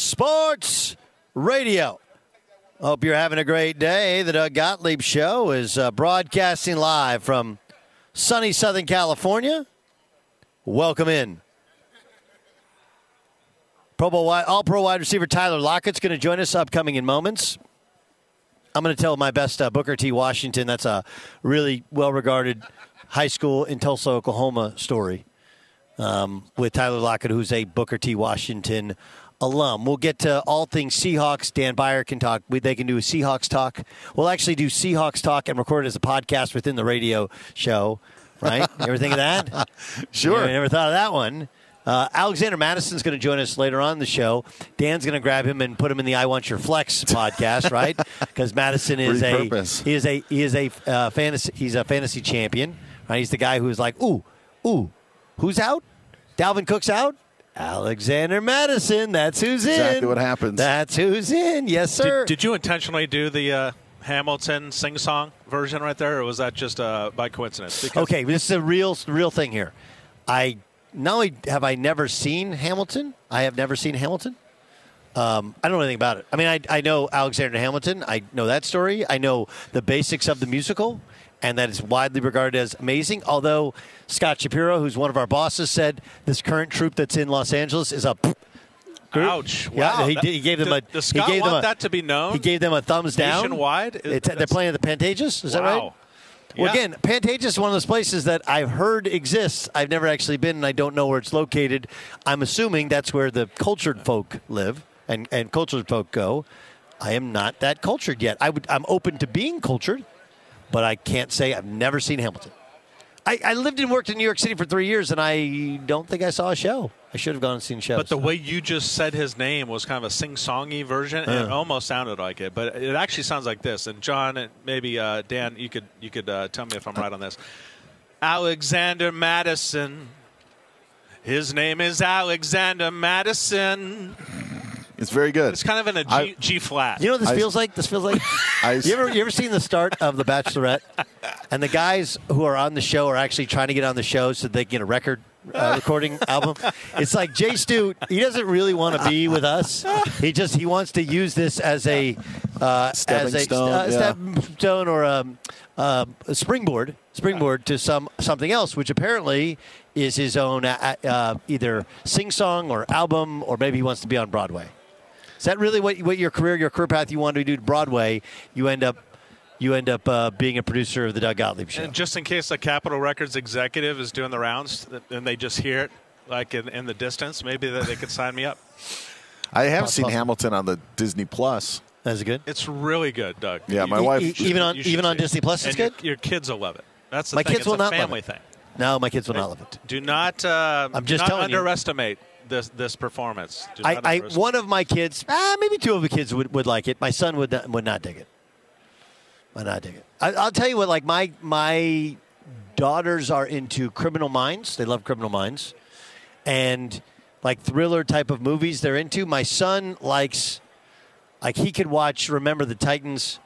Sports Radio. Hope you're having a great day. The Doug Gottlieb Show is uh, broadcasting live from sunny Southern California. Welcome in. Pro Bowl All Pro wide receiver Tyler Lockett's going to join us upcoming in moments. I'm going to tell my best uh, Booker T. Washington. That's a really well regarded high school in Tulsa, Oklahoma story um, with Tyler Lockett, who's a Booker T. Washington alum. We'll get to all things Seahawks. Dan Beyer can talk. We, they can do a Seahawks talk. We'll actually do Seahawks talk and record it as a podcast within the radio show. Right? you ever think of that? Sure. You never thought of that one. Uh, Alexander Madison's going to join us later on the show. Dan's going to grab him and put him in the "I Want Your Flex" podcast, right? Because Madison is a he is a he is a uh, fantasy he's a fantasy champion. Right? He's the guy who's like, ooh, ooh, who's out? Dalvin Cook's out. Alexander Madison, that's who's in. Exactly what happens. That's who's in. Yes, sir. Did, did you intentionally do the uh, Hamilton sing song version right there, or was that just uh, by coincidence? Because Okay, this is a real real thing here. I not only have I never seen Hamilton, I have never seen Hamilton. Um, I don't know anything about it. I mean, I, I know Alexander Hamilton. I know that story. I know the basics of the musical, and that is widely regarded as amazing. Although Scott Shapiro, who's one of our bosses, said this current troop that's in Los Angeles is a group. Ouch! Yeah, Wow. he, That- he gave them a. Does- Does he Scott gave them want a, that to be known? He gave them a thumbs down Nationwide? It's, they're playing at the Pantages. Is that Wow. right? Well, Yeah. again, Pantages is one of those places that I've heard exists. I've never actually been, and I don't know where it's located. I'm assuming that's where the cultured folk live and, and cultured folk go. I am not that cultured yet. I would, I'm open to being cultured, but I can't say I've never seen Hamilton. I, I lived and worked in New York City for three years, and I don't think I saw a show. I should have gone and seen shows. But the way you just said his name was kind of a sing-songy version. and It almost sounded like it, but it actually sounds like this. And John, and maybe uh, Dan, you could you could uh, tell me if I'm right on this. Alexander Madison. His name is Alexander Madison. It's very good. It's kind of in a G, I- G flat. You know what this I- feels like? This feels like. I- you ever you ever seen the start of The Bachelorette, and the guys who are on the show are actually trying to get on the show so they can get a record uh, recording album. It's like Jay Stu. He doesn't really want to be with us. He just he wants to use this as a uh, Stepping as a stone, uh, yeah. stepping stone or a, uh, a springboard springboard to some something else, which apparently is his own uh, uh, either sing song or album, or maybe he wants to be on Broadway. Is that really what, what your career, your career path you wanted to do to Broadway? You end up, you end up uh, being a producer of the Doug Gottlieb Show. And just in case a Capitol Records executive is doing the rounds and they just hear it like in, in the distance, maybe that they could sign me up. I have seen possible. Hamilton on the Disney Plus. That's good. It's really good, Doug. Yeah, my E- wife. e- even on even on. Disney Plus, it's And your- good. Your, kids will love it. That's the My thing. kids it's will a not love family it. thing. No, my kids will not love it. Do not. Uh, I'm do just not telling you. This this performance. I, I one of my kids, ah, maybe two of the kids would, would like it. My son would not, would not dig it. Would not dig it. I, I'll tell you what. Like my my daughters are into Criminal Minds. They love Criminal Minds, and like thriller type of movies they're into. My son likes like he could watch Remember the Titans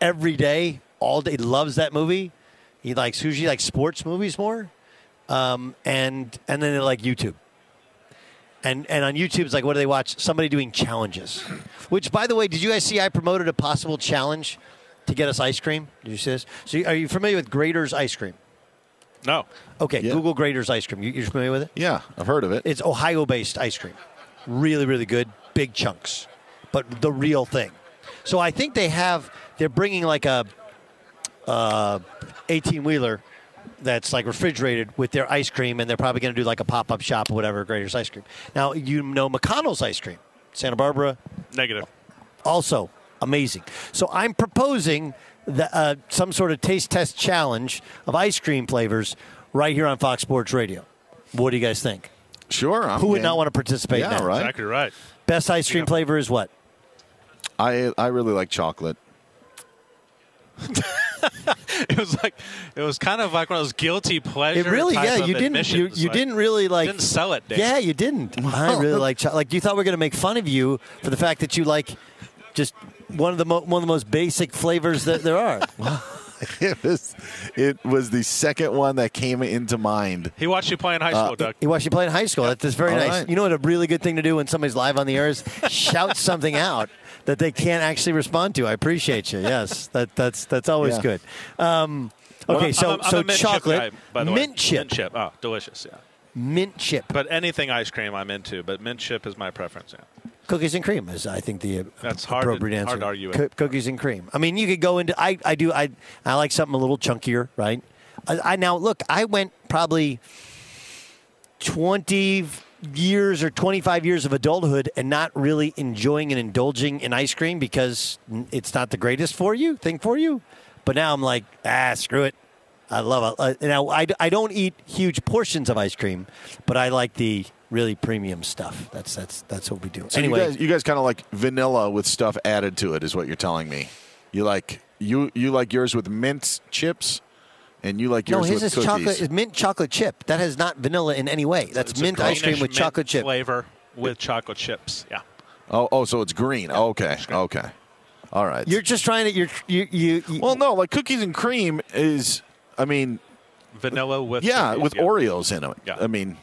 every day, all day. He loves that movie. He likes usually like sports movies more, um, and and then they like YouTube. And and on YouTube, it's like, what do they watch? Somebody doing challenges. Which, by the way, did you guys see? I promoted a possible challenge to get us ice cream. Did you see this? So, are you familiar with Graeter's ice cream? no. Okay, Yeah. Google Graeter's ice cream. You, you're familiar with it? yeah, I've heard of it. It's Ohio-based ice cream. Really, really good. Big chunks, but the real thing. So I think they have. They're bringing like a uh, 18 wheeler that's like refrigerated with their ice cream, and they're probably going to do like a pop up shop or whatever. Graeter's ice cream. Now you know McConnell's ice cream, Santa Barbara, Negative. also amazing. So I'm proposing the, uh, some sort of taste test challenge of ice cream flavors right here on Fox Sports Radio. What do you guys think? Sure. I'm Who would game. not want to participate in Yeah, that? right. Exactly right. Best ice cream flavor is what? I I really like chocolate. It was like it was kind of like one of those guilty pleasure. It really, type yeah. You didn't, you, you like, didn't really like. didn't sell it. Dan. Yeah, you didn't. I really like like you thought we were going to make fun of you for the fact that you like just one of the mo- one of the most basic flavors that there are. It was it was the second one that came into mind. He watched you play in high uh, school, Doug. You watch you play in high school. That's, that's very All nice. right. You know what a really good thing to do when somebody's live on the air is shout something out that they can't actually respond to. I appreciate you. Yes, that that's that's always Yeah. good. Um, okay, so I'm a, I'm so mint chocolate, chip guy, by the mint way. chip, mint chip. Oh, delicious. Yeah. mint chip, But anything ice cream, I'm into. But mint chip is my preference. Yeah. cookies and cream is I think the uh, That's hard to- appropriate answer. hard to argue with. Coo- cookies and cream. I mean, you could go into I I do I I like something a little chunkier, right? I, I now look. I went probably twenty years or 25 years of adulthood and not really enjoying and indulging in ice cream because it's not the greatest for you thing for you. But now i'm like ah screw it. I love it. Uh, now I, I don't eat huge portions of ice cream but i like the really premium stuff. That's that's that's what we do. So anyway. you guys, you guys kind of like vanilla with stuff added to it, is what you're telling me. You like you you like yours with mint chips, and you like no yours his with is cookies. chocolate is mint chocolate chip that has not vanilla in any way that's It's mint ice cream with mint chocolate chip flavor with chocolate chips. Yeah. Oh, oh, so it's green. Okay, okay, all right. you're just trying to you're you you, you well, no, like cookies and cream is. I mean, Vanilla with yeah, cookies, with yeah. Oreos in it. Yeah. I mean,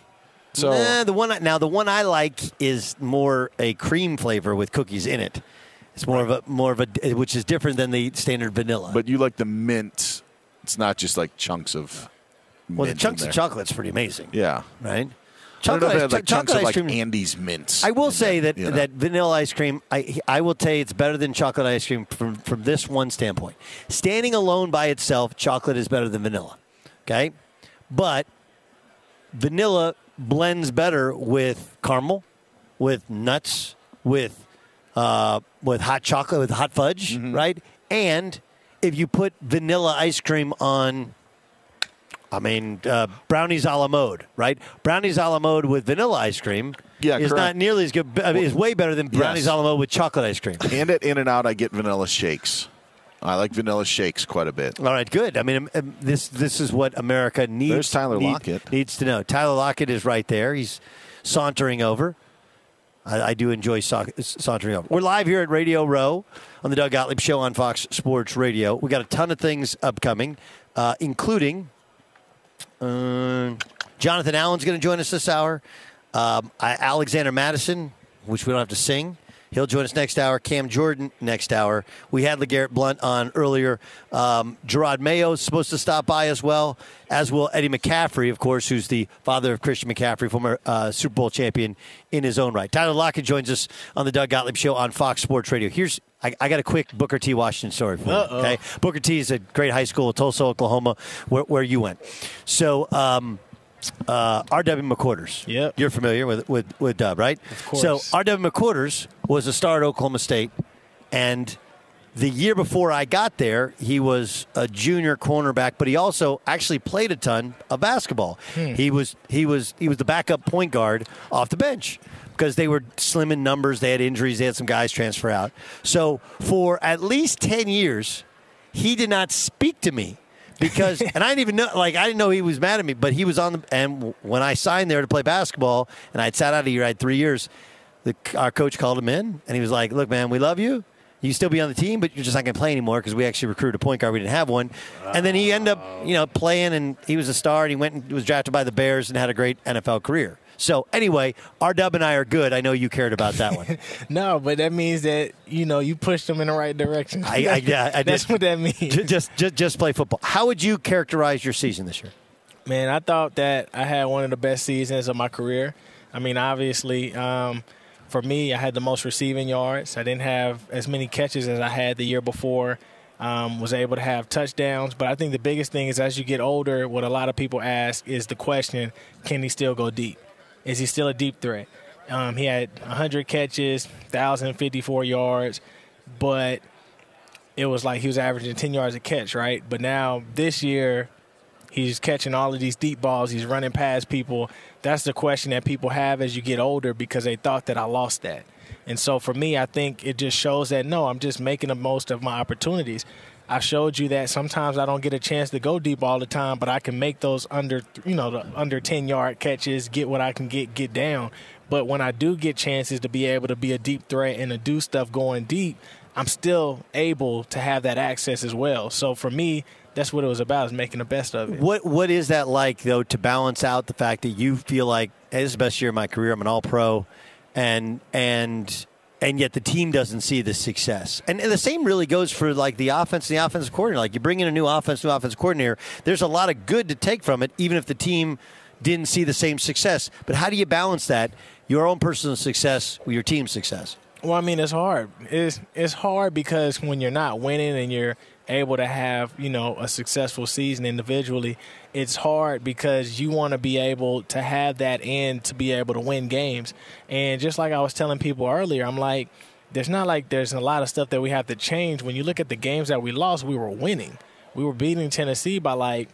so Nah, the one I- now the one I like is more a cream flavor with cookies in it. It's more of a more of a which is different than the standard vanilla. but you like the mint. It's not just like chunks of. well, the chunks of chocolate's pretty amazing, Yeah. right? I don't know if Chocolate, had, ice, like chunks chocolate of like cream. Andes mints. I will say that you know? that vanilla ice cream. I I will tell you it's better than chocolate ice cream from from this one standpoint. Standing alone by itself, chocolate is better than vanilla. Okay, but vanilla blends better with caramel, with nuts, with uh, with hot chocolate, with hot fudge, Mm-hmm. right? And if you put vanilla ice cream on I mean, uh, brownies a la mode, right? Brownies a la mode with vanilla ice cream Yeah, is correct. not nearly as good. I mean, it's way better than brownies Yes. a la mode with chocolate ice cream. and at In and Out, I get vanilla shakes. I like vanilla shakes quite a bit. All right, good. I mean, um, um, this this is what America needs. There's Tyler need- Lockett. needs to know. Tyler Lockett is right there. He's sauntering over. I, I do enjoy sa- sauntering over. We're live here at Radio Row on the Doug Gottlieb Show on Fox Sports Radio. We got a ton of things upcoming, uh, including uh, Jonathan Allen's going to join us this hour. Um, I, Alexander Madison, which we don't have to sing. He'll join us next hour. Cam Jordan next hour. We had LeGarrette Blunt on earlier. Um, Jerod Mayo is supposed to stop by as well, as will Eddie McCaffrey, of course, who's the father of Christian McCaffrey, former uh, Super Bowl champion in his own right. Tyler Lockett joins us on the Doug Gottlieb Show on Fox Sports Radio. Here's I, I got a quick Booker T. Washington story for you. Okay, Booker T. is a great high school, Tulsa, Oklahoma, where, where you went. So. Um, uh, R.W. McQuarters. Yep. You're familiar with with with Dub, right? Of course. So R.W. McQuarters was a star at Oklahoma State, and the year before I got there, he was a junior cornerback, but he also actually played a ton of basketball. He was he was he was the backup point guard off the bench because they were slim in numbers. They had injuries. They had some guys transfer out. So for at least ten years, he did not speak to me because and I didn't even know like I didn't know he was mad at me, but he was on the and when I signed there to play basketball and I'd sat out a year, I had three years. The, our coach called him in and he was like, "Look, man, we love you. You still be on the team, but you're just not going to play anymore because we actually recruited a point guard. We didn't have one." And then he ended up, you know, playing and he was a star and he went and was drafted by the Bears and had a great NFL career. So anyway, R Dub and I are good. I know you cared about that one. No, but that means that you know you pushed them in the right direction. I- I- yeah, I That's did. what that means. Just, just, just play football. How would you characterize your season this year? Man, I thought that I had one of the best seasons of my career. I mean, obviously, um, for me, I had the most receiving yards. I didn't have as many catches as I had the year before. Um, was able to have touchdowns, but I think the biggest thing is as you get older, what a lot of people ask is the question: Can he still go deep? Is he still a deep threat? Um, he had 100 catches, 1,054 yards, but it was like he was averaging 10 yards a catch, right? But now this year, He's catching all of these deep balls. He's running past people. That's the question that people have as you get older because they thought that I lost that. And so for me, I think it just shows that no, I'm just making the most of my opportunities. I showed you that sometimes I don't get a chance to go deep all the time, but I can make those under, you know, the under 10 yard catches, get what I can get, get down. But when I do get chances to be able to be a deep threat and to do stuff going deep, I'm still able to have that access as well. So for me, that's what it was about is making the best of it. What What is that like though to balance out the fact that you feel like hey, this is the best year of my career? I'm an All Pro, and and and yet the team doesn't see the success. And, and the same really goes for like the offense and the offensive coordinator. Like you bring in a new offense, new offensive coordinator. There's a lot of good to take from it, even if the team didn't see the same success. But how do you balance that? Your own personal success with your team's success. Well, I mean, it's hard. It's it's hard because when you're not winning and you're able to have you know a successful season individually, it's hard because you want to be able to have that end to be able to win games. And just like I was telling people earlier, I'm like, there's not like there's a lot of stuff that we have to change. When you look at the games that we lost, we were winning. We were beating Tennessee by like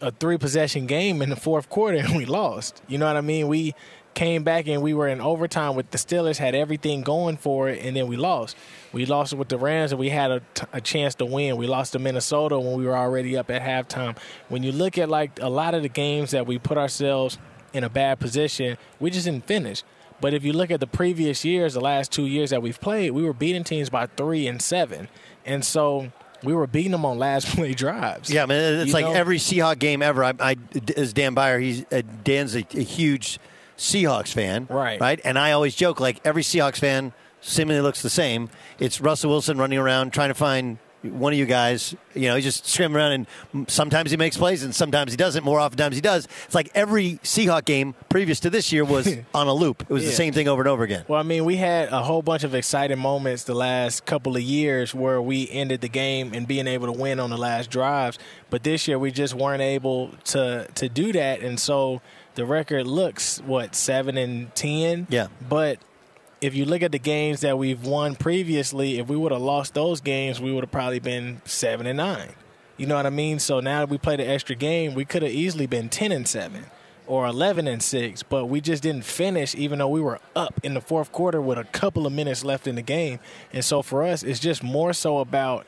a three possession game in the fourth quarter and we lost. You know what I mean? We came back and we were in overtime with the Steelers, had everything going for it, and then we lost. We lost with the Rams and we had a, t- a chance to win. We lost to Minnesota when we were already up at halftime. When you look at like a lot of the games that we put ourselves in a bad position, we just didn't finish. But if you look at the previous years, the last two years that we've played, we were beating teams by three and seven. And so we were beating them on last play drives. Yeah, man, it's You like know? every Seahawk game ever. I, I as Dan Beyer, he's uh, Dan's a, a huge Seahawks fan, Right. Right, and I always joke like every Seahawks fan seemingly looks the same. It's Russell Wilson running around trying to find one of you guys. You know, he just screaming around, and sometimes he makes plays, and sometimes he doesn't. More often times he does. It's like every Seahawk game previous to this year was on a loop. It was the same thing over and over again. Well, I mean, we had a whole bunch of exciting moments the last couple of years where we ended the game and being able to win on the last drives. But this year we just weren't able to to do that, and so the record looks what seven and ten. Yeah. But if you look at the games that we've won previously, if we would have lost those games, we would have probably been seven and nine. You know what I mean? So now that we played an extra game, we could have easily been ten and seven or eleven and six, but we just didn't finish, even though we were up in the fourth quarter with a couple of minutes left in the game. And so for us, it's just more so about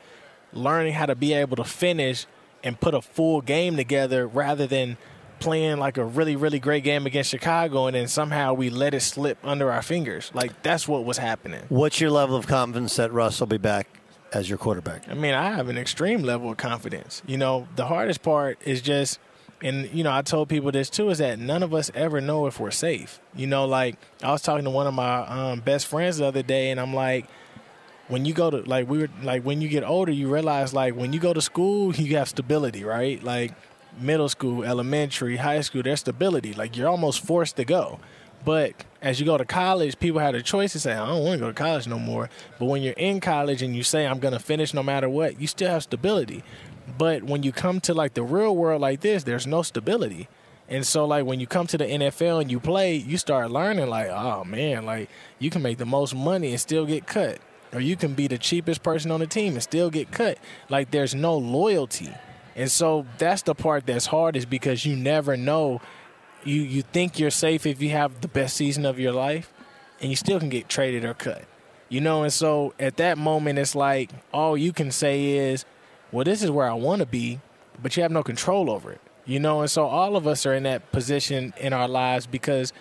learning how to be able to finish and put a full game together rather than playing like a really really great game against Chicago and then somehow we let it slip under our fingers. Like that's what was happening. What's your level of confidence that Russ will be back as your quarterback? I mean, I have an extreme level of confidence. You know, the hardest part is just, and you know, I told people this too, is that none of us ever know if we're safe. You know, like I was talking to one of my um, best friends the other day, and I'm like, when you go to like we were like when you get older, you realize like when you go to school, you have stability, right? Like middle school, elementary, high school, there's stability. Like you're almost forced to go. But as you go to college, people have the choice to say, I don't want to go to college no more. But when you're in college and you say, I'm going to finish no matter what, you still have stability. But when you come to like the real world like this, there's no stability. And so, like, when you come to the NFL and you play, you start learning, like, oh man, like, you can make the most money and still get cut. Or you can be the cheapest person on the team and still get cut. Like, there's no loyalty. And so that's the part that's hard is because you never know. You you think you're safe if you have the best season of your life, and you still can get traded or cut. You know, and so at that moment, it's like all you can say is, "Well, this is where I want to be," but you have no control over it. You know, and so all of us are in that position in our lives because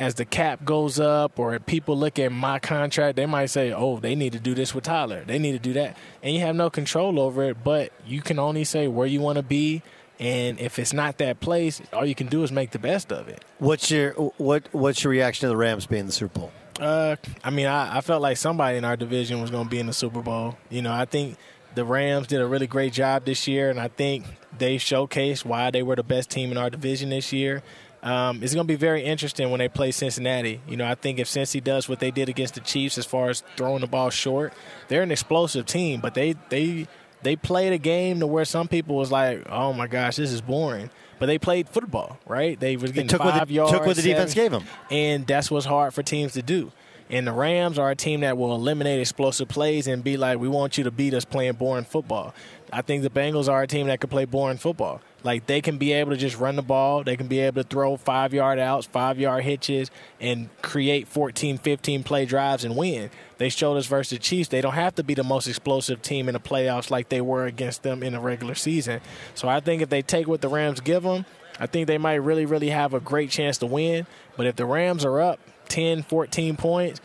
as the cap goes up or if people look at my contract, they might say, oh, they need to do this with Tyler. They need to do that. And you have no control over it, but you can only say where you want to be. And if it's not that place, all you can do is make the best of it. What's your what What's your reaction to the Rams being in the Super Bowl? Uh, I mean, I, I felt like somebody in our division was going to be in the Super Bowl. You know, I think the Rams did a really great job this year, and I think they showcased why they were the best team in our division this year. Um, it's going to be very interesting when they play Cincinnati. You know, I think if Cincy does what they did against the Chiefs as far as throwing the ball short, they're an explosive team, but they they they played a game to where some people was like, "Oh my gosh, this is boring." But they played football, right? They was getting took what five the- yards, took what the defense gave them, and that's what's hard for teams to do. And the Rams are a team that will eliminate explosive plays and be like, we want you to beat us playing boring football. I think the Bengals are a team that can play boring football. Like they can be able to just run the ball, they can be able to throw five yard outs, five yard hitches, and create 14, 15 play drives and win. They showed us versus the Chiefs they don't have to be the most explosive team in the playoffs like they were against them in the regular season. So I think if they take what the Rams give them, I think they might really, really have a great chance to win. But if the Rams are up 10, 14 points,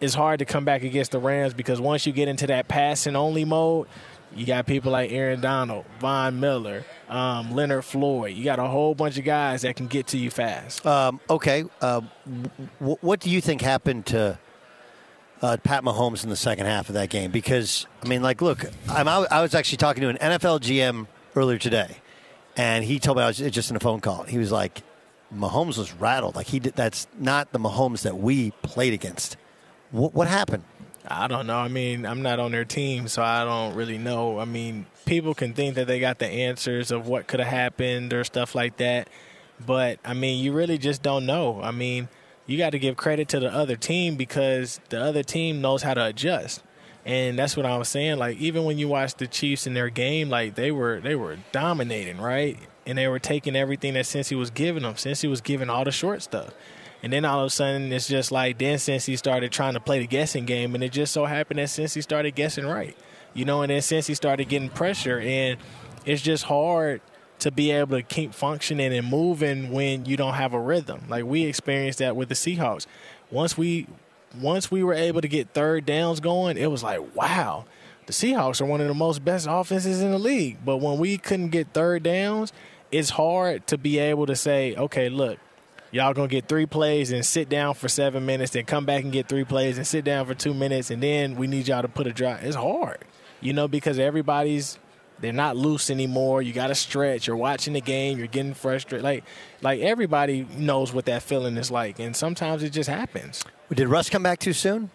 it's hard to come back against the Rams because once you get into that passing only mode, you got people like Aaron Donald, Von Miller, um, Leonard Floyd. You got a whole bunch of guys that can get to you fast. Um, okay, uh, w- what do you think happened to uh, Pat Mahomes in the second half of that game? Because I mean, like, look, I'm, I was actually talking to an NFL GM earlier today, and he told me I was just in a phone call. He was like, Mahomes was rattled. Like he did. That's not the Mahomes that we played against. What, what happened? I don't know. I mean, I'm not on their team, so I don't really know. I mean, people can think that they got the answers of what could have happened or stuff like that, but I mean, you really just don't know. I mean, you got to give credit to the other team because the other team knows how to adjust. And that's what I was saying. Like even when you watch the Chiefs in their game, like they were they were dominating, right? And they were taking everything that Cincy was giving them. Cincy was giving all the short stuff. And then all of a sudden, it's just like then Cincy started trying to play the guessing game, and it just so happened that Cincy started guessing right, you know. And then Cincy started getting pressure, and it's just hard to be able to keep functioning and moving when you don't have a rhythm. Like we experienced that with the Seahawks. Once we once we were able to get third downs going, it was like wow. The Seahawks are one of the most best offenses in the league. But when we couldn't get third downs, it's hard to be able to say, okay, look, y'all gonna get three plays and sit down for seven minutes, then come back and get three plays and sit down for two minutes, and then we need y'all to put a drive. It's hard, you know, because everybody's they're not loose anymore. You got to stretch. You're watching the game. You're getting frustrated. Like like everybody knows what that feeling is like, and sometimes it just happens. Did Russ come back too soon?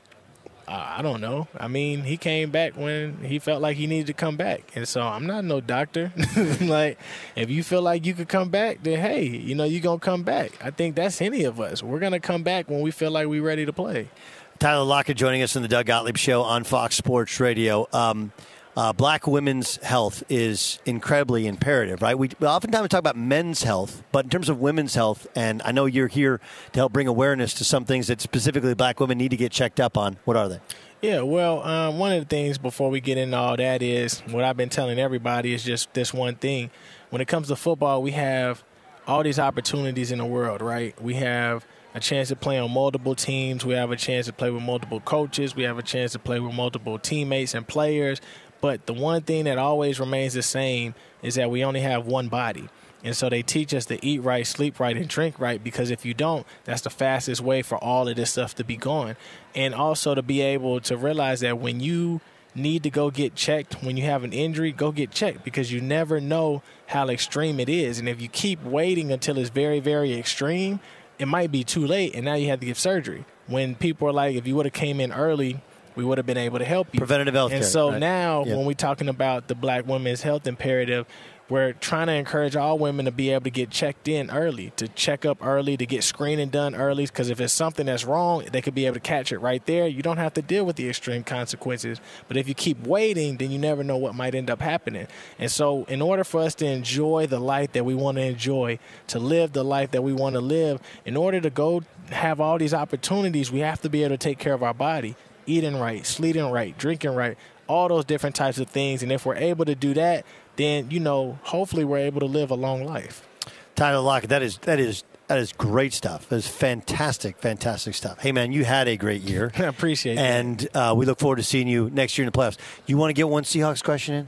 I don't know. I mean, he came back when he felt like he needed to come back, and so I'm not no doctor. like, if you feel like you could come back, then hey, you know you're gonna come back. I think that's any of us. We're gonna come back when we feel like we're ready to play. Tyler Lockett joining us in the Doug Gottlieb Show on Fox Sports Radio. Um, uh, black women's health is incredibly imperative, right? We, oftentimes talk about men's health, but in terms of women's health, and I know you're here to help bring awareness to some things that specifically black women need to get checked up on. What are they? Yeah, well, um, one of the things before we get into all that is what I've been telling everybody is just this one thing. When it comes to football, we have all these opportunities in the world, right? We have a chance to play on multiple teams. We have a chance to play with multiple coaches. We have a chance to play with multiple teammates and players. But the one thing that always remains the same is that we only have one body. And so they teach us to eat right, sleep right, and drink right because if you don't, that's the fastest way for all of this stuff to be gone. And also to be able to realize that when you need to go get checked, when you have an injury, go get checked because you never know how extreme it is. And if you keep waiting until it's very, very extreme, it might be too late and now you have to get surgery. When people are like, if you would have came in early, we would have been able to help you. Preventative health And so right. now, Yeah. when we're talking about the black women's health imperative, we're trying to encourage all women to be able to get checked in early, to check up early, to get screening done early. Because if it's something that's wrong, they could be able to catch it right there. You don't have to deal with the extreme consequences. But if you keep waiting, then you never know what might end up happening. And so, in order for us to enjoy the life that we want to enjoy, to live the life that we want to live, in order to go have all these opportunities, we have to be able to take care of our body eating right, sleeping right, drinking right, all those different types of things. And if we're able to do that, then you know, hopefully, we're able to live a long life. Tyler Lockett, that is that is that is great stuff. That is fantastic, fantastic stuff. Hey man, you had a great year. I appreciate it. and uh, we look forward to seeing you next year in the playoffs. You want to get one Seahawks question in?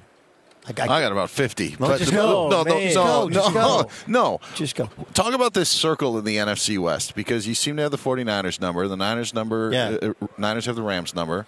I, I got about 50. Well, just go, no, no, man. no, Just go, just no, go. no. just go. Talk about this circle in the NFC West because you seem to have the 49ers number. The Niners number, Yeah. uh, uh, Niners have the Rams number.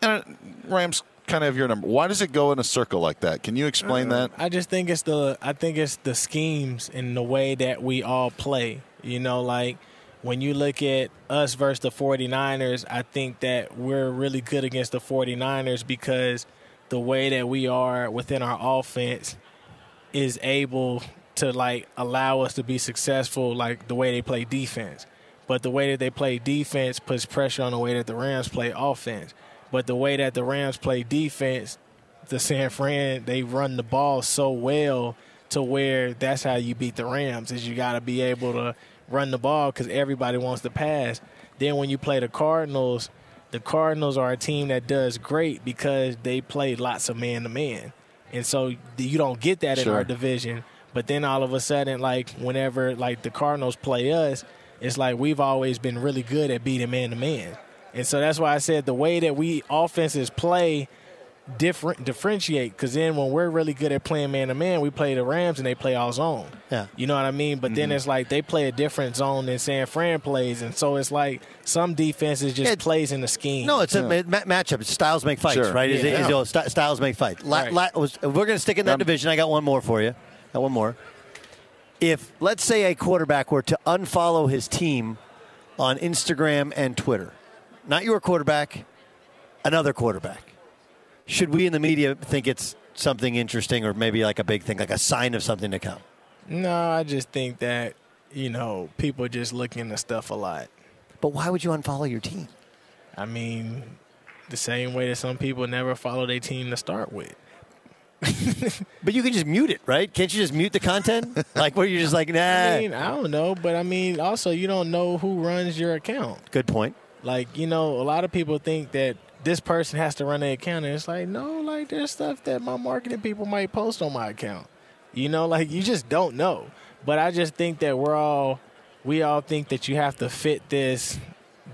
And uh, Rams kind of have your number. Why does it go in a circle like that? Can you explain that? I just think it's the I think it's the schemes and the way that we all play. You know, like when you look at us versus the 49ers, I think that we're really good against the 49ers because the way that we are within our offense is able to like allow us to be successful like the way they play defense. but the way that they play defense puts pressure on the way that the Rams play offense. But the way that the Rams play defense, the San Fran they run the ball so well to where that's how you beat the Rams is you got to be able to run the ball because everybody wants to pass. Then when you play the Cardinals, the Cardinals are a team that does great because they play lots of man to man, and so you don't get that in Sure. our division. But then all of a sudden, like whenever like the Cardinals play us, it's like we've always been really good at beating man to man, and so that's why I said the way that we offenses play different differentiate because then when we're really good at playing man to man, we play the Rams and they play all zone. Yeah. You know what I mean? But then it's like they play a different zone than San Fran plays, and so it's like some defenses just Yeah, plays in the scheme. No, it's a ma- ma- matchup. Styles make fights, Sure. right? Is it- Yeah. is it- st- styles make fights. La- Right. la- was- we're going to stick in that Um, division. I got one more for you. Got one more. If let's say a quarterback were to unfollow his team on Instagram and Twitter, not your quarterback, another quarterback, should we in the media think it's something interesting or maybe like a big thing, like a sign of something to come? no, I just think that you know people just look into stuff a lot. But why would you unfollow your team? I mean, the same way that some people never follow their team to start with. But you can just mute it, right? Can't you just mute the content? like where you're just like, nah. I mean, I don't know, but I mean, also you don't know who runs your account. Good point. Like, you know, a lot of people think that this person has to run their account, and it's like, no, like there's stuff that my marketing people might post on my account. You know, like you just don't know. But I just think that we're all, we all think that you have to fit this,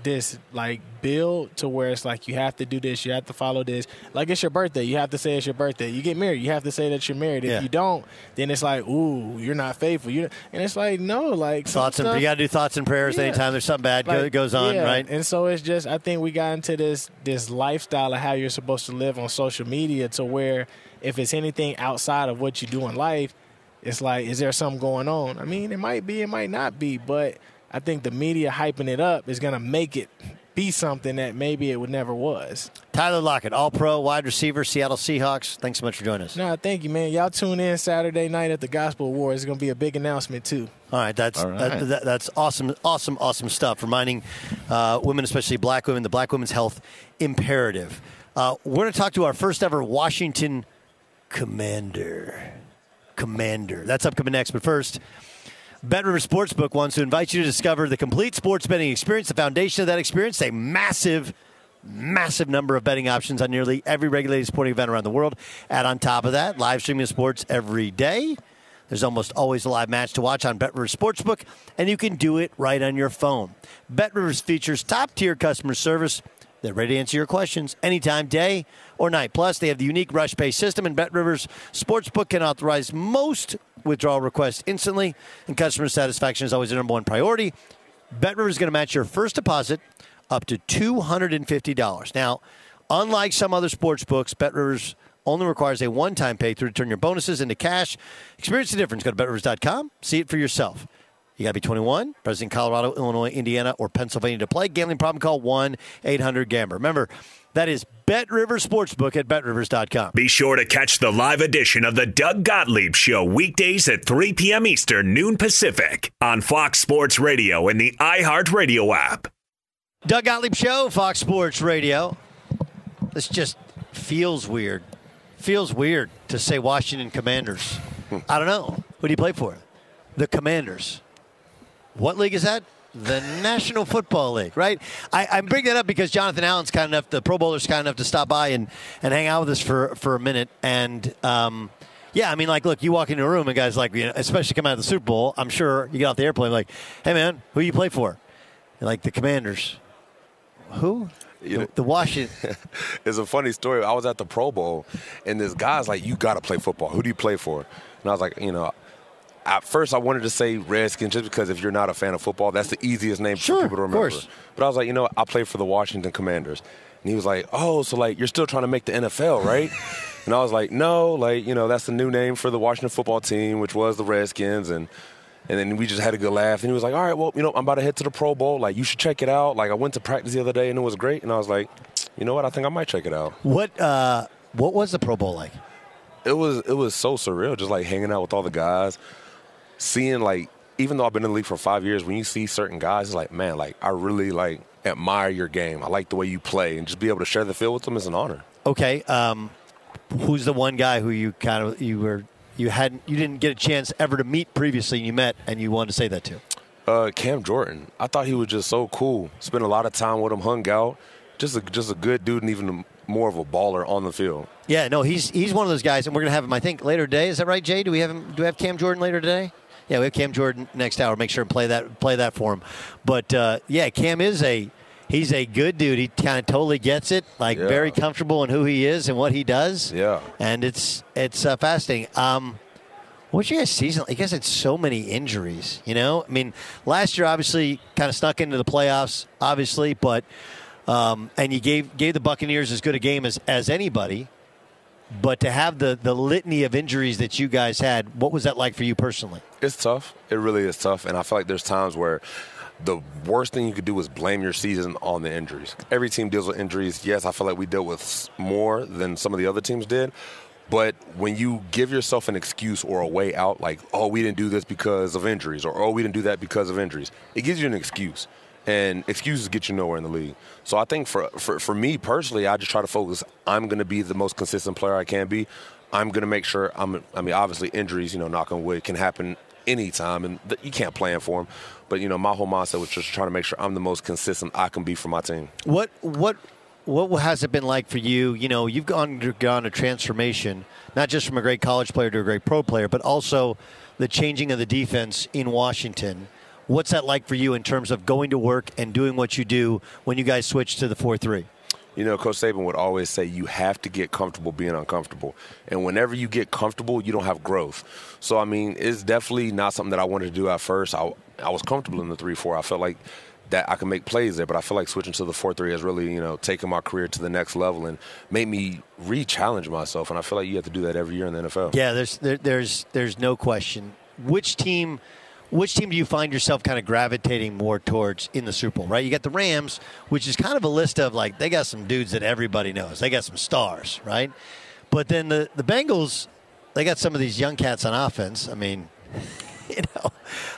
this like build to where it's like you have to do this, you have to follow this. Like it's your birthday, you have to say it's your birthday. You get married, you have to say that you're married. If Yeah. you don't, then it's like, ooh, you're not faithful. You and it's like, no, like Thoughts and stuff- you got to do thoughts and prayers Yeah. anytime there's something bad like, goes on, yeah, right? And so it's just I think we got into this this lifestyle of how you're supposed to live on social media to where if it's anything outside of what you do in life, it's like is there something going on? I mean, it might be, it might not be, but I think the media hyping it up is gonna make it be something that maybe it would never was. Tyler Lockett, All Pro wide receiver, Seattle Seahawks. Thanks so much for joining us. No, thank you, man. Y'all tune in Saturday night at the Gospel Awards. It's gonna be a big announcement too. All right, that's All right. That, that- that's awesome, awesome, awesome stuff. Reminding uh, women, especially black women, the Black Women's Health Imperative. Uh, we're going to talk to our first ever Washington Commander. Commander. That's upcoming next. But first, Bet River Sportsbook wants to invite you to discover the complete sports betting experience. The foundation of that experience, a massive, massive number of betting options on nearly every regulated sporting event around the world. Add on top of that, live streaming of sports every day. There's almost always a live match to watch on Bet Rivers Sportsbook, and you can do it right on your phone. Bet Rivers features top tier customer service. They're ready to answer your questions anytime, day or night. Plus, they have the unique rush pay system, and Bet Rivers Sportsbook can authorize most withdrawal requests instantly, and customer satisfaction is always the number one priority. Bet Rivers is going to match your first deposit up to $250. Now, unlike some other sports books, Bet Rivers only requires a one-time pay through to turn your bonuses into cash. Experience the difference. Go to betrivers.com. See it for yourself. You got to be 21, present in Colorado, Illinois, Indiana, or Pennsylvania to play. Gambling problem, call 1-800-GAMBLER. Remember, that is Bet Rivers Sportsbook at betrivers.com. Be sure to catch the live edition of the Doug Gottlieb Show weekdays at 3 p.m. Eastern, noon Pacific on Fox Sports Radio and the iHeartRadio app. Doug Gottlieb Show, Fox Sports Radio. This just feels weird. Feels weird to say Washington Commanders. Hmm. I don't know. Who do you play for? The Commanders. What league is that? The National Football League, right? I, I bring that up because Jonathan Allen's kind enough, the Pro Bowler's kind enough to stop by and, and hang out with us for, for a minute. And um, yeah, I mean, like, look, you walk into a room and guys like, you know, especially come out of the Super Bowl, I'm sure you get off the airplane like, hey man, who you play for? Like the Commanders. Who? You The, know- the Washington. It's a funny story. I was at the Pro Bowl, and this guy's like, "You got to play football. Who do you play for?" And I was like, "You know." At first, I wanted to say Redskins just because if you're not a fan of football, that's the easiest name Sure, for people to of remember. course. But I was like, you know, what? I play for the Washington Commanders, and he was like, "Oh, so like you're still trying to make the NFL, right?" and I was like, "No, like you know, that's the new name for the Washington football team, which was the Redskins." And and then we just had a good laugh. And he was like, "All right, well, you know, I'm about to head to the Pro Bowl. Like, you should check it out. Like, I went to practice the other day, and it was great." And I was like, "You know what? I think I might check it out." what uh, what was the Pro Bowl like? it was it was so surreal just like hanging out with all the guys seeing like even though I've been in the league for five years, when you see certain guys, it's like, man, like I really like admire your game. I like the way you play, and just be able to share the field with them is an honor. Okay, um, who's the one guy who you kind of you were you hadn't you didn't get a chance ever to meet previously, and you met, and you wanted to say that to? Uh, Cam Jordan. I thought he was just so cool. Spent a lot of time with him, hung out. Just a just a good dude, and even more of a baller on the field. Yeah, no, he's he's one of those guys, and we're gonna have him. I think later today. Is that right, Jay? Do we have him? Do we have Cam Jordan later today? Yeah, we have Cam Jordan next hour. Make sure and play that play that for him. But uh, yeah, Cam is a he's a good dude. He kind of totally gets it. Like Yeah. very comfortable in who he is and what he does. Yeah. and it's it's uh, fascinating. Um, What's your guys' season? like? You guys had so many injuries. You know, I mean, last year obviously kind of snuck into the playoffs, obviously, but um, and you gave gave the Buccaneers as good a game as as anybody. But to have the the litany of injuries that you guys had, what was that like for you personally? It's tough. It really is tough. And I feel like there's times where the worst thing you could do is blame your season on the injuries. Every team deals with injuries. Yes, I feel like we dealt with more than some of the other teams did. But when you give yourself an excuse or a way out, like, oh, we didn't do this because of injuries, or oh, we didn't do that because of injuries, it gives you an excuse. And excuses get you nowhere in the league. So I think for, for, for me personally, I just try to focus. I'm going to be the most consistent player I can be. I'm going to make sure I'm. I mean, obviously, injuries, you know, knock on wood, can happen anytime, and th- you can't plan for them. But you know, my whole mindset was just trying to make sure I'm the most consistent I can be for my team. What what what has it been like for you? You know, you've gone gone a transformation, not just from a great college player to a great pro player, but also the changing of the defense in Washington. What's that like for you in terms of going to work and doing what you do when you guys switch to the four three? You know, Coach Saban would always say you have to get comfortable being uncomfortable. And whenever you get comfortable, you don't have growth. So, I mean, it's definitely not something that I wanted to do at first. I, I was comfortable in the 3 4. I felt like that I can make plays there, but I feel like switching to the 4 3 has really, you know, taken my career to the next level and made me re challenge myself. And I feel like you have to do that every year in the NFL. Yeah, there's there, there's there's no question. Which team which team do you find yourself kind of gravitating more towards in the Super Bowl, right? You got the Rams, which is kind of a list of like they got some dudes that everybody knows. They got some stars, right? But then the the Bengals, they got some of these young cats on offense. I mean, you know,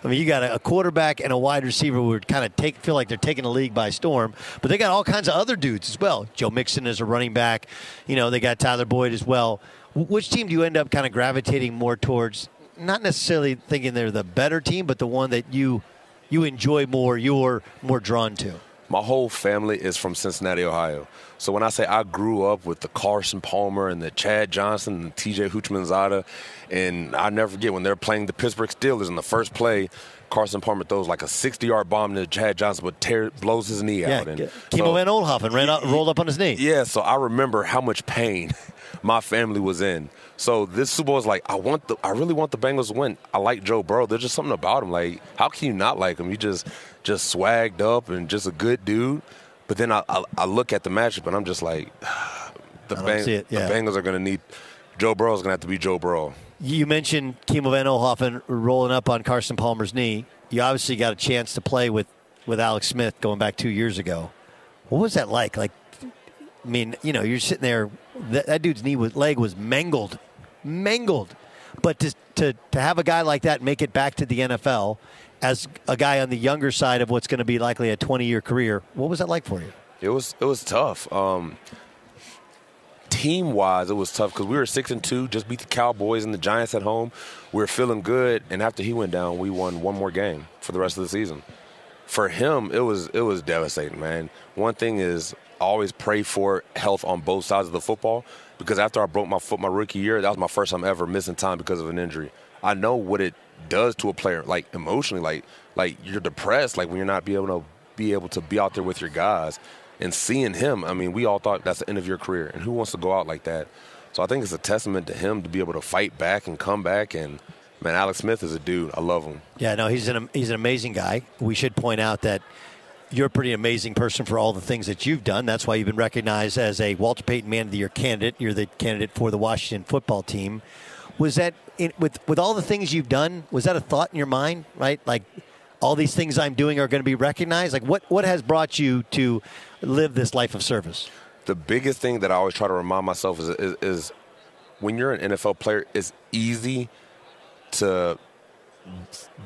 I mean, you got a, quarterback and a wide receiver who would kind of take feel like they're taking the league by storm. But they got all kinds of other dudes as well. Joe Mixon is a running back. You know, they got Tyler Boyd as well. Wh- Which team do you end up kind of gravitating more towards? Not necessarily thinking they're the better team, but the one that you you enjoy more, you're more drawn to. My whole family is from Cincinnati, Ohio. So when I say I grew up with the Carson Palmer and the Chad Johnson and TJ Houshmandzadeh, and I never forget when they're playing the Pittsburgh Steelers in the first play, Carson Palmer throws like a 60-yard bomb to Chad Johnson, but tear, blows his knee Yeah, out. And Kimo so- Van Oldhoffen ran out, rolled up on his knee. yeah, so I remember how much pain my family was in. So this Super Bowl is like, I want the, I really want the Bengals to win. I like Joe Burrow. There's just something about him. Like, how can you not like him? He just, just swagged up and just a good dude. But then I, I, I look at the matchup and I'm just like, the, Bang- yeah. the Bengals are going to need. Joe Burrow's going to have to be Joe Burrow. You mentioned Kimo von Oelhoffen rolling up on Carson Palmer's knee. You obviously got a chance to play with, with Alex Smith going back two years ago. What was that like? Like, I mean, you know, you're sitting there. That, that dude's knee was, leg was mangled, mangled. But to, to to have a guy like that make it back to the NFL as a guy on the younger side of what's going to be likely a 20 year career, what was that like for you? It was it was tough. Um, team wise, it was tough because we were six and two, just beat the Cowboys and the Giants at home. We were feeling good, and after he went down, we won one more game for the rest of the season. For him, it was it was devastating, man. One thing is always pray for health on both sides of the football because after I broke my foot my rookie year, that was my first time ever missing time because of an injury. I know what it does to a player, like emotionally, like like you're depressed, like when you're not be able to be able to be out there with your guys and seeing him. I mean, we all thought that's the end of your career, and who wants to go out like that? So I think it's a testament to him to be able to fight back and come back. And man, Alex Smith is a dude. I love him. Yeah, no, he's an he's an amazing guy. We should point out that you're a pretty amazing person for all the things that you've done. That's why you've been recognized as a Walter Payton Man of the Year candidate. You're the candidate for the Washington football team. Was that in, with with all the things you've done? Was that a thought in your mind? Right, like all these things I'm doing are going to be recognized. Like what what has brought you to live this life of service? the biggest thing that I always try to remind myself is, is, is when you're an NFL player, it's easy to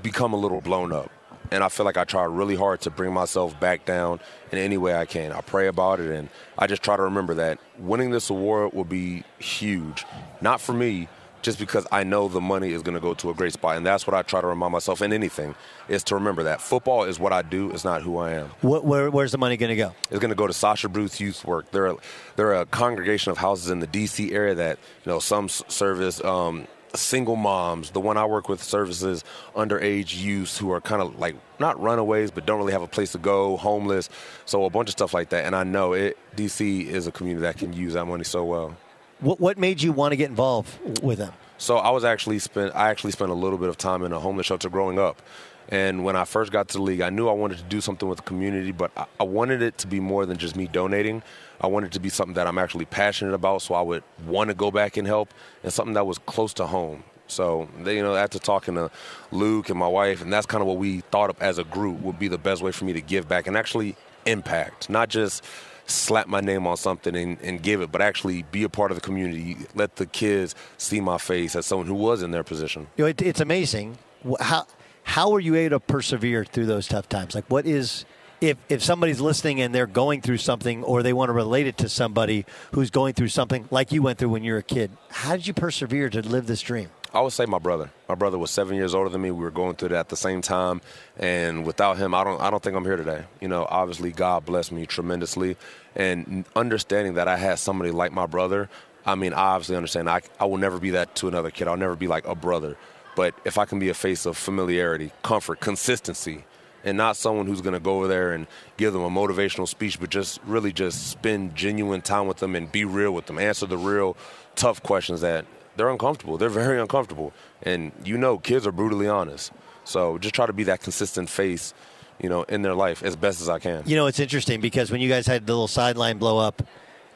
become a little blown up. And I feel like I try really hard to bring myself back down in any way I can. I pray about it, and I just try to remember that winning this award will be huge. Not for me, just because I know the money is going to go to a great spot. And that's what I try to remind myself in anything, is to remember that. Football is what I do, it's not who I am. What, where, where's the money going to go? It's going to go to Sasha Bruce Youth Work. They're a, they're a congregation of houses in the D.C. area that, you know, some service um, single moms. The one I work with services underage youth who are kind of like not runaways, but don't really have a place to go, homeless. So a bunch of stuff like that. And I know it. D.C. is a community that can use that money so well. What, what made you want to get involved with them? So I was actually spent. I actually spent a little bit of time in a homeless shelter growing up, and when I first got to the league, I knew I wanted to do something with the community, but I, I wanted it to be more than just me donating. I wanted it to be something that I'm actually passionate about, so I would want to go back and help, and something that was close to home. So, they, you know, after talking to Luke and my wife, and that's kind of what we thought of as a group would be the best way for me to give back and actually impact, not just slap my name on something and, and give it, but actually be a part of the community. Let the kids see my face as someone who was in their position. You know, it, it's amazing how how are you able to persevere through those tough times? Like, what is if if somebody's listening and they're going through something, or they want to relate it to somebody who's going through something like you went through when you were a kid? How did you persevere to live this dream? I would say my brother. My brother was seven years older than me. We were going through that at the same time, and without him, I don't. I don't think I'm here today. You know, obviously, God blessed me tremendously, and understanding that I had somebody like my brother. I mean, I obviously understand. I I will never be that to another kid. I'll never be like a brother. But if I can be a face of familiarity, comfort, consistency, and not someone who's going to go over there and give them a motivational speech, but just really just spend genuine time with them and be real with them, answer the real tough questions that they're uncomfortable. They're very uncomfortable, and you know, kids are brutally honest. So just try to be that consistent face, you know, in their life as best as I can. You know, it's interesting because when you guys had the little sideline blow up,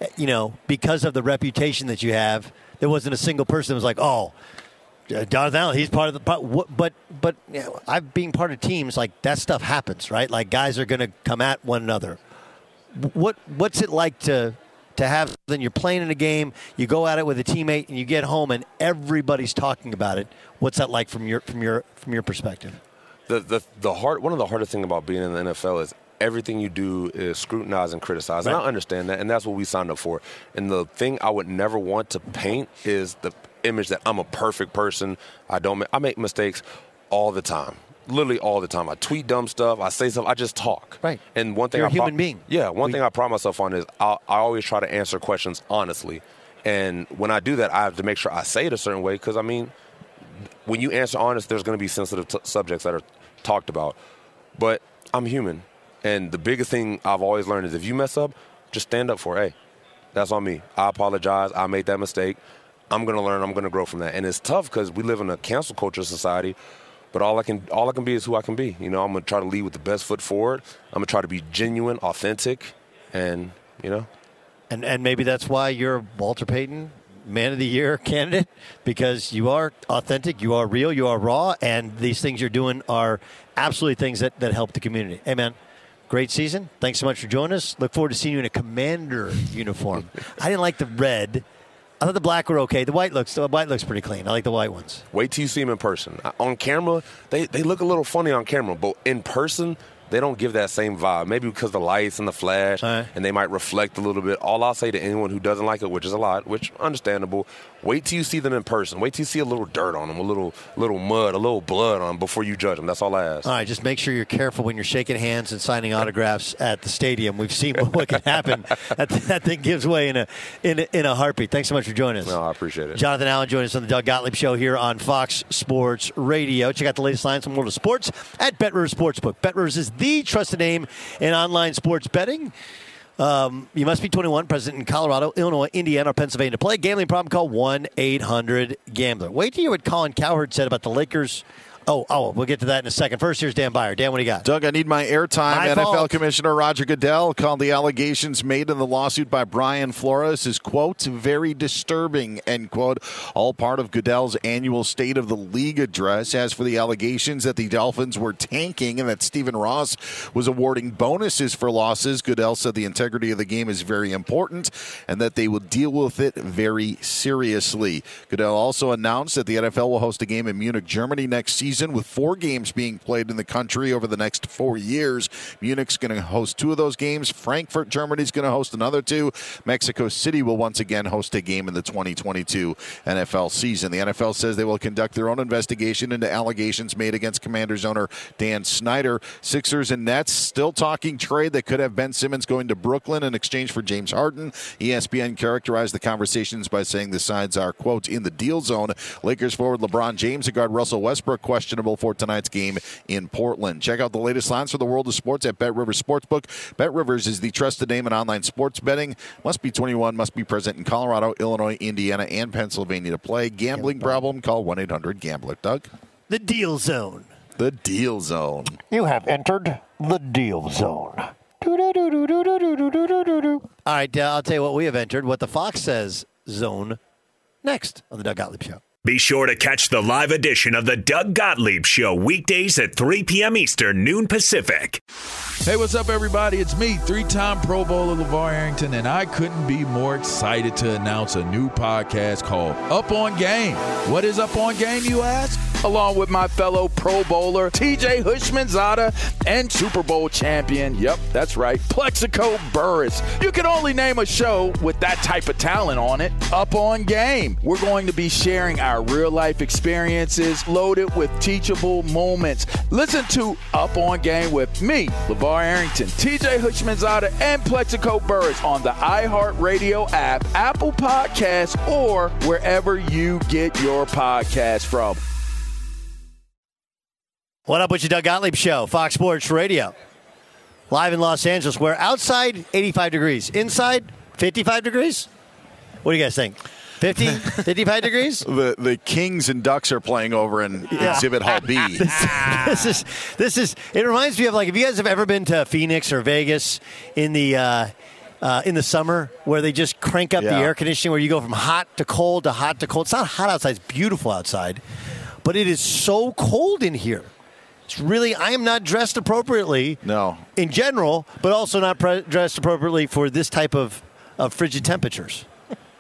eh, you know, because of the reputation that you have, there wasn't a single person that was like, "Oh, Uh, Jonathan Allen, he's part of the." but But but you know, I've being part of teams like that stuff happens, right? Like guys are going to come at one another. What what's it like to to have? Then you're playing in a game, you go at it with a teammate, and you get home, and everybody's talking about it. What's that like from your from your from your perspective? the the the hard one of the hardest thing about being in the NFL is everything you do is scrutinized and criticized. And I understand that, and that's what we signed up for. And the thing I would never want to paint is the image that I'm a perfect person. I don't. I make mistakes all the time. Literally all the time. I tweet dumb stuff. I say stuff. I just talk. Right. And one thing You're I a human being. Yeah. One We- thing I pride myself on is I, I always try to answer questions honestly. And when I do that, I have to make sure I say it a certain way because I mean, when you answer honest, there's going to be sensitive t- subjects that are talked about. But I'm human, and the biggest thing I've always learned is if you mess up, just stand up for. Hey, that's on me. I apologize. I made that mistake. I'm going to learn. I'm going to grow from that. And it's tough because we live in a cancel culture society. But all I can all I can be is who I can be. You know, I'm going to try to lead with the best foot forward. I'm going to try to be genuine, authentic, and you know, And and maybe that's why you're Walter Payton Man of the Year candidate because you are authentic, you are real, you are raw, and these things you're doing are absolutely things that, that help the community. Hey man, great season. Thanks so much for joining us. Look forward to seeing you in a commander uniform. I didn't like the red. I thought the black were okay. The white looks the white looks pretty clean. I like the white ones. Wait till you see them in person. On camera, they, they look a little funny on camera, but in person, they don't give that same vibe. Maybe because the lights and the flash, right. and they might reflect a little bit. All I'll say to anyone who doesn't like it, which is a lot, which understandable, wait till you see them in person. Wait till you see a little dirt on them, a little little mud, a little blood on them before you judge them. That's all I ask. All right, just make sure you're careful when you're shaking hands and signing autographs at the stadium. We've seen what can happen. that, that thing gives way in a, in a in a heartbeat. Thanks so much for joining us. No, I appreciate it. Jonathan Allen joining us on the Doug Gottlieb Show here on Fox Sports Radio. Check out the latest lines from World of Sports at BetRivers Sportsbook. BetRivers is the trusted name in online sports betting. Um, you must be 21, present in Colorado, Illinois, Indiana, or Pennsylvania to play. Gambling problem, call 1 800 Gambler. Wait to hear what Colin Cowherd said about the Lakers. Oh, oh, we'll get to that in a second. First, here's Dan Beyer. Dan, what do you got? Doug, I need my airtime. My NFL fault. Commissioner Roger Goodell called the allegations made in the lawsuit by Brian Flores as, quote, very disturbing, end quote. All part of Goodell's annual State of the League address. As for the allegations that the Dolphins were tanking and that Stephen Ross was awarding bonuses for losses, Goodell said the integrity of the game is very important and that they will deal with it very seriously. Goodell also announced that the NFL will host a game in Munich, Germany next season season with four games being played in the country over the next four years. Munich's going to host two of those games. Frankfurt, Germany's going to host another two. Mexico City will once again host a game in the 2022 NFL season. The NFL says they will conduct their own investigation into allegations made against Commanders owner Dan Snyder. Sixers and Nets still talking trade that could have Ben Simmons going to Brooklyn in exchange for James Harden. ESPN characterized the conversations by saying the sides are, quote, in the deal zone. Lakers forward LeBron James and guard Russell Westbrook questionable for tonight's game in Portland. Check out the latest lines for the world of sports at Bet Rivers Sportsbook. Bet Rivers is the trusted name in online sports betting. Must be 21, must be present in Colorado, Illinois, Indiana, and Pennsylvania to play. Gambling problem? Call 1 800 Gambler. Doug? The deal zone. The deal zone. You have entered the deal zone. All right, uh, I'll tell you what we have entered. What the Fox says zone next on the Doug Gottlieb Show. Be sure to catch the live edition of the Doug Gottlieb Show weekdays at 3 p.m. Eastern, noon Pacific. Hey, what's up, everybody? It's me, three time Pro Bowler LaVar Arrington, and I couldn't be more excited to announce a new podcast called Up on Game. What is Up on Game, you ask? Along with my fellow Pro Bowler, TJ Houshmandzadeh, and Super Bowl champion, yep, that's right, Plaxico Burress. You can only name a show with that type of talent on it. Up on Game. We're going to be sharing real life experiences loaded with teachable moments. Listen to Up on Game with me, LaVar Arrington, TJ Houshmandzadeh, and Plaxico Burress on the iHeartRadio app, Apple Podcasts, or wherever you get your podcast from. What up with you, Doug Gottlieb Show, Fox Sports Radio. Live in Los Angeles, where outside 85 degrees, inside 55 degrees. What do you guys think? 50, 55 degrees? The the Kings and Ducks are playing over in Exhibit Hall B. this is this is. It reminds me of like if you guys have ever been to Phoenix or Vegas in the. Uh, uh, in the summer, where they just crank up the air conditioning, where you go from hot to cold to hot to cold. It's not hot outside; it's beautiful outside, but it is so cold in here. It's really I am not dressed appropriately. No. in general, but also not pre- dressed appropriately for this type of, of frigid temperatures.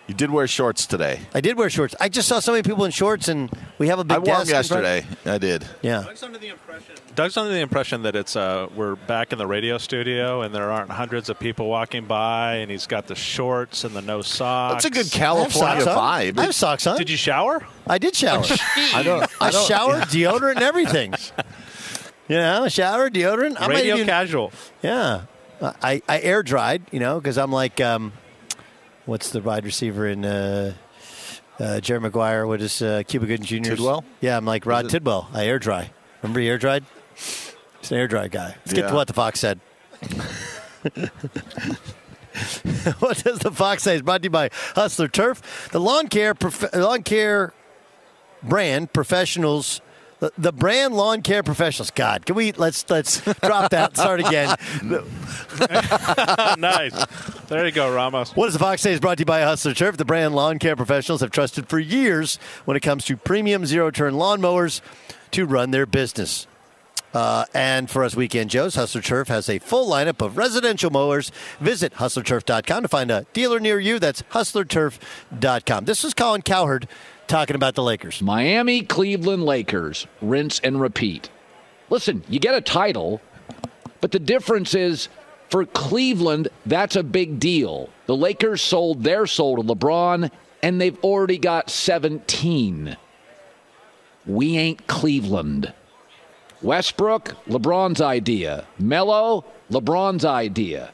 You did wear shorts today. I did wear shorts. I just saw so many people in shorts, and we have a big I wore them desk in yesterday. I did. Yeah. Doug's under the impression. Doug's under the impression that it's uh, we're back in the radio studio and there aren't hundreds of people walking by, and he's got the shorts and the no socks. That's a good I have California socks on. vibe. I have socks on. Did you shower? I did shower. I don't. I I don't. showered, deodorant, and everything. You know, shower, deodorant. I might radio even- casual. Yeah, I, I air dried. You know, because I'm like, um, what's the wide receiver in uh, uh, Jerry Maguire? What is uh, Cuba Gooding Jr.? Tidwell? Yeah, I'm like Rod Tidwell. I air dry. Remember he air dried? He's an air dry guy. Let's get to what the Fox said. what does the Fox say? It's brought to you by Hustler Turf, the lawn care prof- lawn care brand professionals. The, the brand lawn care professionals. God, can we let's let's drop that. Start again. nice. There you go, Ramos. What does the Fox say is brought to you by Hustler Turf, the brand lawn care professionals have trusted for years when it comes to premium zero turn lawnmowers to run their business. Uh, and for us weekend Joes, Hustler Turf has a full lineup of residential mowers. Visit hustlerturf.com to find a dealer near you. That's hustlerturf.com. This is Colin Cowherd talking about the Lakers. Miami, Cleveland Lakers, rinse and repeat. Listen, you get a title, but the difference is for Cleveland, that's a big deal. The Lakers sold their soul to LeBron, and they've already got 17. We ain't Cleveland. Westbrook, LeBron's idea. Melo, LeBron's idea.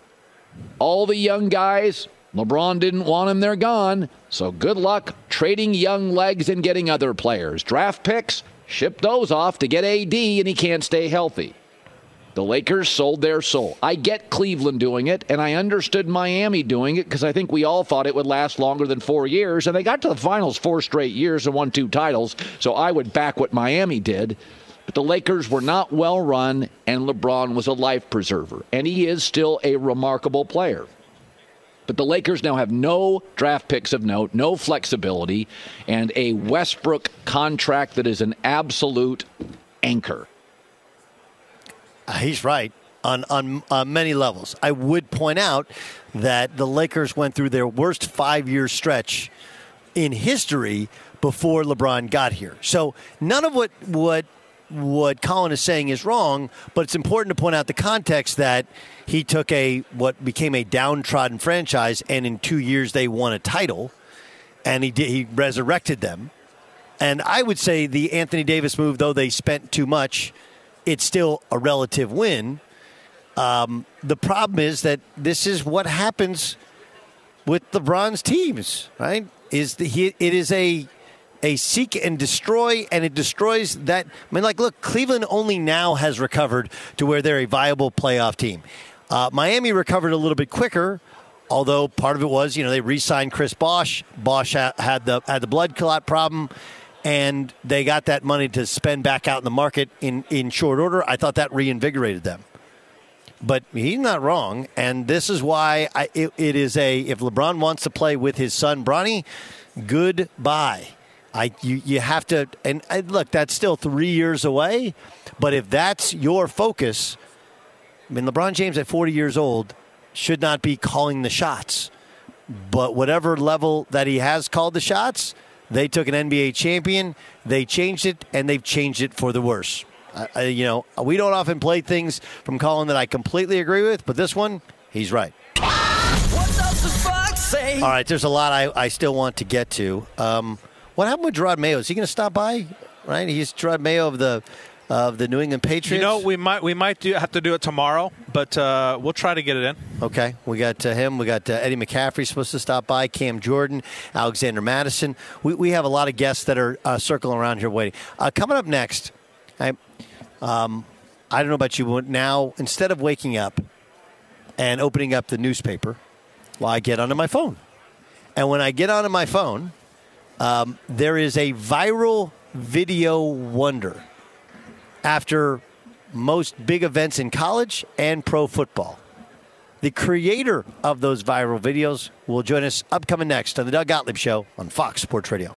All the young guys, LeBron didn't want them, they're gone. So good luck trading young legs and getting other players. Draft picks, ship those off to get AD, and he can't stay healthy. The Lakers sold their soul. I get Cleveland doing it, and I understood Miami doing it because I think we all thought it would last longer than four years, and they got to the finals four straight years and won two titles. So I would back what Miami did. But the Lakers were not well run, and LeBron was a life preserver, and he is still a remarkable player. But the Lakers now have no draft picks of note, no flexibility, and a Westbrook contract that is an absolute anchor. He's right on on many levels. I would point out that the Lakers went through their worst five year stretch in history before LeBron got here. So none of what what what Colin is saying is wrong, but it's important to point out the context that he took a what became a downtrodden franchise, and in two years they won a title, and he did, he resurrected them. And I would say the Anthony Davis move, though they spent too much, it's still a relative win. Um, the problem is that this is what happens with LeBron's teams, right? Is the, he, it is a a seek and destroy, and it destroys that. I mean, like, look, Cleveland only now has recovered to where they're a viable playoff team. Uh, Miami recovered a little bit quicker, although part of it was, you know, they re-signed Chris Bosh. Bosh ha- had the had the blood clot problem, and they got that money to spend back out in the market in in short order. I thought that reinvigorated them. But he's not wrong, and this is why I, it, it is a. If LeBron wants to play with his son Bronny, goodbye. I you, you have to and, and look that's still three years away, but if that's your focus, I mean LeBron James at 40 years old should not be calling the shots, but whatever level that he has called the shots, they took an NBA champion, they changed it, and they've changed it for the worse. I, you know we don't often play things from Colin that I completely agree with, but this one he's right. All right, there's a lot I, I still want to get to. Um, what happened with Jerod Mayo? Is he going to stop by? Right, he's Jerod Mayo of the of the New England Patriots. You know, we might we might do, have to do it tomorrow, but uh, we'll try to get it in. Okay, we got uh, him. We got uh, Eddie McCaffrey supposed to stop by. Cam Jordan, Alexander Mattison. We we have a lot of guests that are uh, circling around here waiting. Uh, coming up next, I um, I don't know about you, but now instead of waking up and opening up the newspaper, well, I get onto my phone, and when I get onto my phone. Um, there is a viral video wonder after most big events in college and pro football. The creator of those viral videos will join us upcoming next on the Doug Gottlieb Show on Fox Sports Radio.